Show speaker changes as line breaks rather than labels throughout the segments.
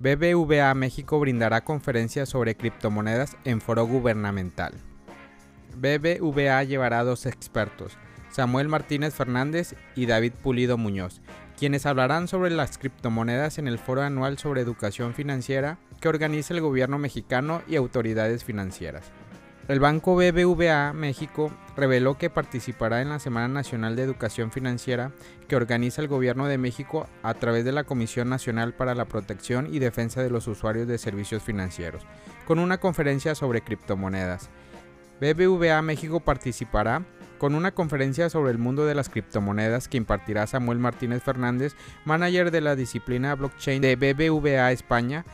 BBVA México brindará conferencias sobre criptomonedas en foro gubernamental. BBVA llevará a dos expertos, Samuel Martínez Fernández y David Pulido Muñoz, quienes hablarán sobre las criptomonedas en el foro anual sobre educación financiera que organiza el gobierno mexicano y autoridades financieras. El banco BBVA México reveló que participará en la Semana Nacional de Educación Financiera que organiza el Gobierno de México a través de la Comisión Nacional para la Protección y Defensa de los Usuarios de Servicios Financieros, con una conferencia sobre criptomonedas. BBVA México participará con una conferencia sobre el mundo de las criptomonedas que impartirá Samuel Martínez Fernández, manager de la disciplina blockchain de BBVA España,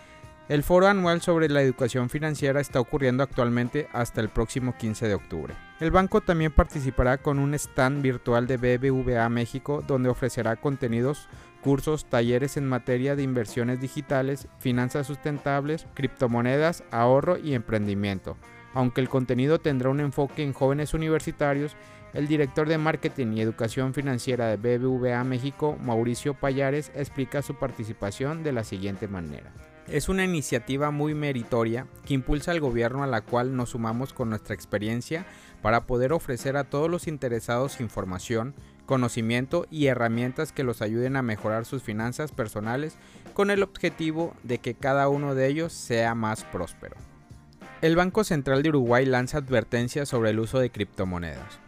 el foro anual sobre la educación financiera está ocurriendo actualmente hasta el próximo 15 de octubre. El banco también participará con un stand virtual de BBVA México donde ofrecerá contenidos, cursos, talleres en materia de inversiones digitales, finanzas sustentables, criptomonedas, ahorro y emprendimiento. Aunque el contenido tendrá un enfoque en jóvenes universitarios, el director de marketing y educación financiera de BBVA México, Mauricio Payares, explica su participación de la siguiente manera. Es una iniciativa muy meritoria que impulsa al gobierno a la cual nos sumamos con nuestra experiencia para poder ofrecer a todos los interesados información, conocimiento y herramientas que los ayuden a mejorar sus finanzas personales con el objetivo de que cada uno de ellos sea más próspero. El Banco Central de Uruguay lanza advertencias sobre el uso de criptomonedas.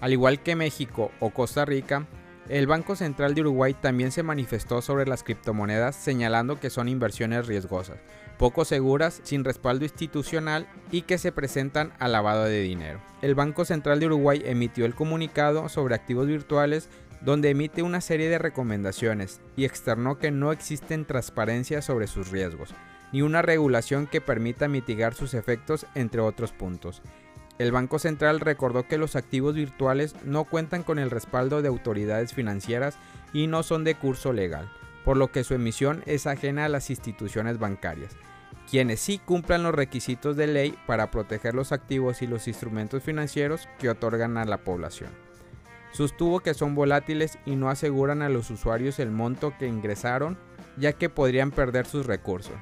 Al igual que México o Costa Rica, el Banco Central de Uruguay también se manifestó sobre las criptomonedas señalando que son inversiones riesgosas, poco seguras, sin respaldo institucional y que se presentan a lavado de dinero. El Banco Central de Uruguay emitió el comunicado sobre activos virtuales donde emite una serie de recomendaciones y externó que no existen transparencia sobre sus riesgos, ni una regulación que permita mitigar sus efectos, entre otros puntos. El Banco Central recordó que los activos virtuales no cuentan con el respaldo de autoridades financieras y no son de curso legal, por lo que su emisión es ajena a las instituciones bancarias, quienes sí cumplan los requisitos de ley para proteger los activos y los instrumentos financieros que otorgan a la población. Sostuvo que son volátiles y no aseguran a los usuarios el monto que ingresaron, ya que podrían perder sus recursos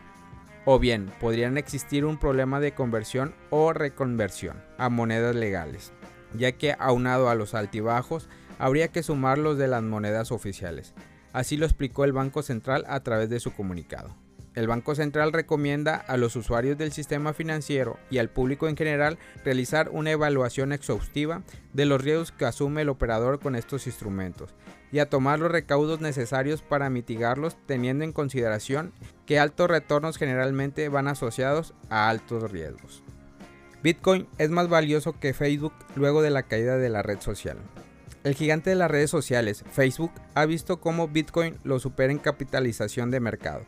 o bien podrían existir un problema de conversión o reconversión a monedas legales, ya que aunado a los altibajos habría que sumar los de las monedas oficiales. Así lo explicó el Banco Central a través de su comunicado. El Banco Central recomienda a los usuarios del sistema financiero y al público en general realizar una evaluación exhaustiva de los riesgos que asume el operador con estos instrumentos y a tomar los recaudos necesarios para mitigarlos teniendo en consideración que altos retornos generalmente van asociados a altos riesgos. Bitcoin es más valioso que Facebook luego de la caída de la red social. El gigante de las redes sociales, Facebook, ha visto cómo Bitcoin lo supera en capitalización de mercado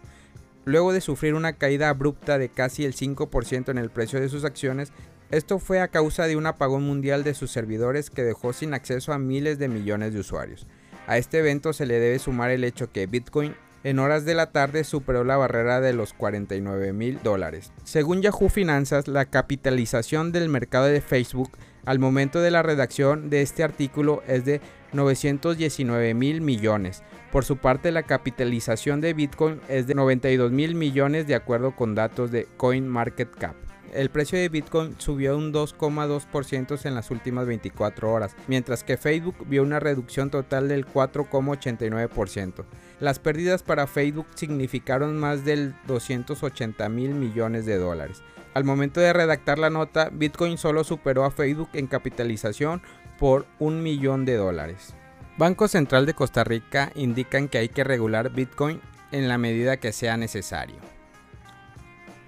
Luego de sufrir una caída abrupta de casi el 5% en el precio de sus acciones, esto fue a causa de un apagón mundial de sus servidores que dejó sin acceso a miles de millones de usuarios. A este evento se le debe sumar el hecho que Bitcoin en horas de la tarde superó la barrera de los 49 mil dólares. Según Yahoo Finanzas, la capitalización del mercado de Facebook al momento de la redacción de este artículo es de 919 mil millones. Por su parte, la capitalización de Bitcoin es de 92 mil millones de acuerdo con datos de CoinMarketCap. El precio de Bitcoin subió un 2,2% en las últimas 24 horas, mientras que Facebook vio una reducción total del 4,89%. Las pérdidas para Facebook significaron más del 280 mil millones de dólares. Al momento de redactar la nota, Bitcoin solo superó a Facebook en capitalización por un millón de dólares. Banco Central de Costa Rica indican que hay que regular Bitcoin en la medida que sea necesario.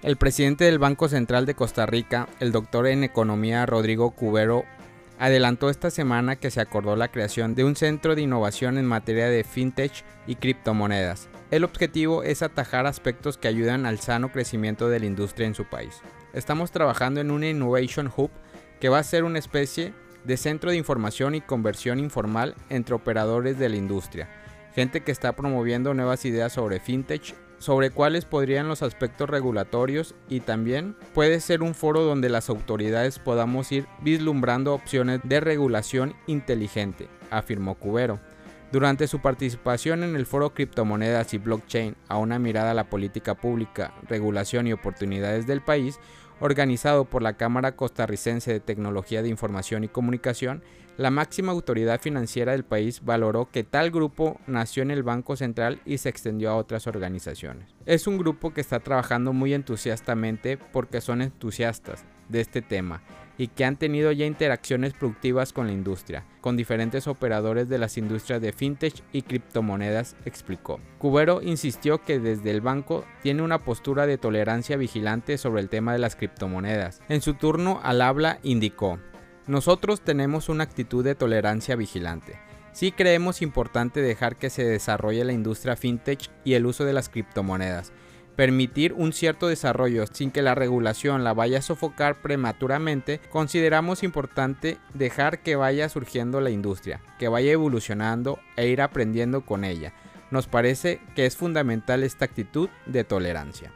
El presidente del Banco Central de Costa Rica, el doctor en economía Rodrigo Cubero, adelantó esta semana que se acordó la creación de un centro de innovación en materia de fintech y criptomonedas. El objetivo es atajar aspectos que ayudan al sano crecimiento de la industria en su país. Estamos trabajando en una Innovation Hub que va a ser una especie de centro de información y conversión informal entre operadores de la industria, gente que está promoviendo nuevas ideas sobre fintech, sobre cuáles podrían los aspectos regulatorios y también puede ser un foro donde las autoridades podamos ir vislumbrando opciones de regulación inteligente, afirmó Cubero. Durante su participación en el foro Criptomonedas y Blockchain a una mirada a la política pública, regulación y oportunidades del país, organizado por la Cámara Costarricense de Tecnología de Información y Comunicación, la máxima autoridad financiera del país valoró que tal grupo nació en el Banco Central y se extendió a otras organizaciones. Es un grupo que está trabajando muy entusiastamente porque son entusiastas de este tema y que han tenido ya interacciones productivas con la industria, con diferentes operadores de las industrias de fintech y criptomonedas, explicó. Cubero insistió que desde el banco tiene una postura de tolerancia vigilante sobre el tema de las criptomonedas. En su turno al habla indicó, nosotros tenemos una actitud de tolerancia vigilante. Sí creemos importante dejar que se desarrolle la industria fintech y el uso de las criptomonedas, permitir un cierto desarrollo sin que la regulación la vaya a sofocar prematuramente, consideramos importante dejar que vaya surgiendo la industria, que vaya evolucionando e ir aprendiendo con ella. Nos parece que es fundamental esta actitud de tolerancia.